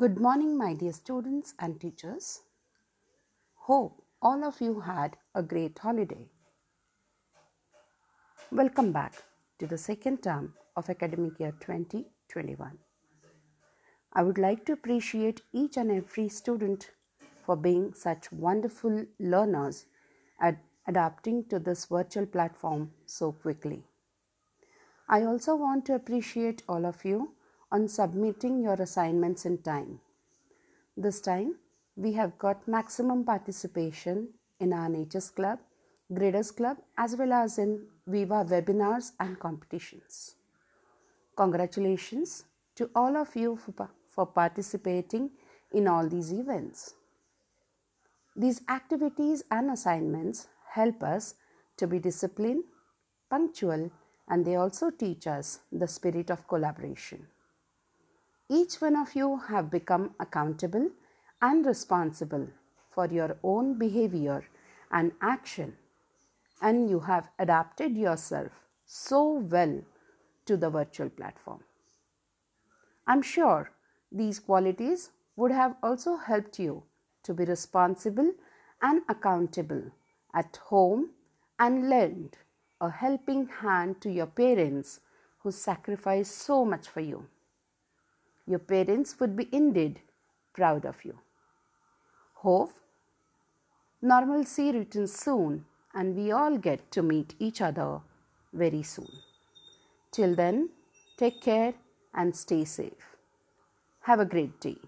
Good morning, my dear students and teachers. Hope all of you had a great holiday. Welcome back to the second term of academic year 2021. I would like to appreciate each and every student for being such wonderful learners at adapting to this virtual platform so quickly. I also want to appreciate all of you on submitting your assignments in time. This time, we have got maximum participation in our Natures Club, Graders Club, as well as in Viva webinars and competitions. Congratulations to all of you for, for participating in all these events. These activities and assignments help us to be disciplined, punctual, and they also teach us the spirit of collaboration. Each one of you have become accountable and responsible for your own behavior and action, and you have adapted yourself so well to the virtual platform. I'm sure these qualities would have also helped you to be responsible and accountable at home and lend a helping hand to your parents who sacrifice so much for you. Your parents would be indeed proud of you. Hope normalcy returns soon and we all get to meet each other very soon. Till then, take care and stay safe. Have a great day.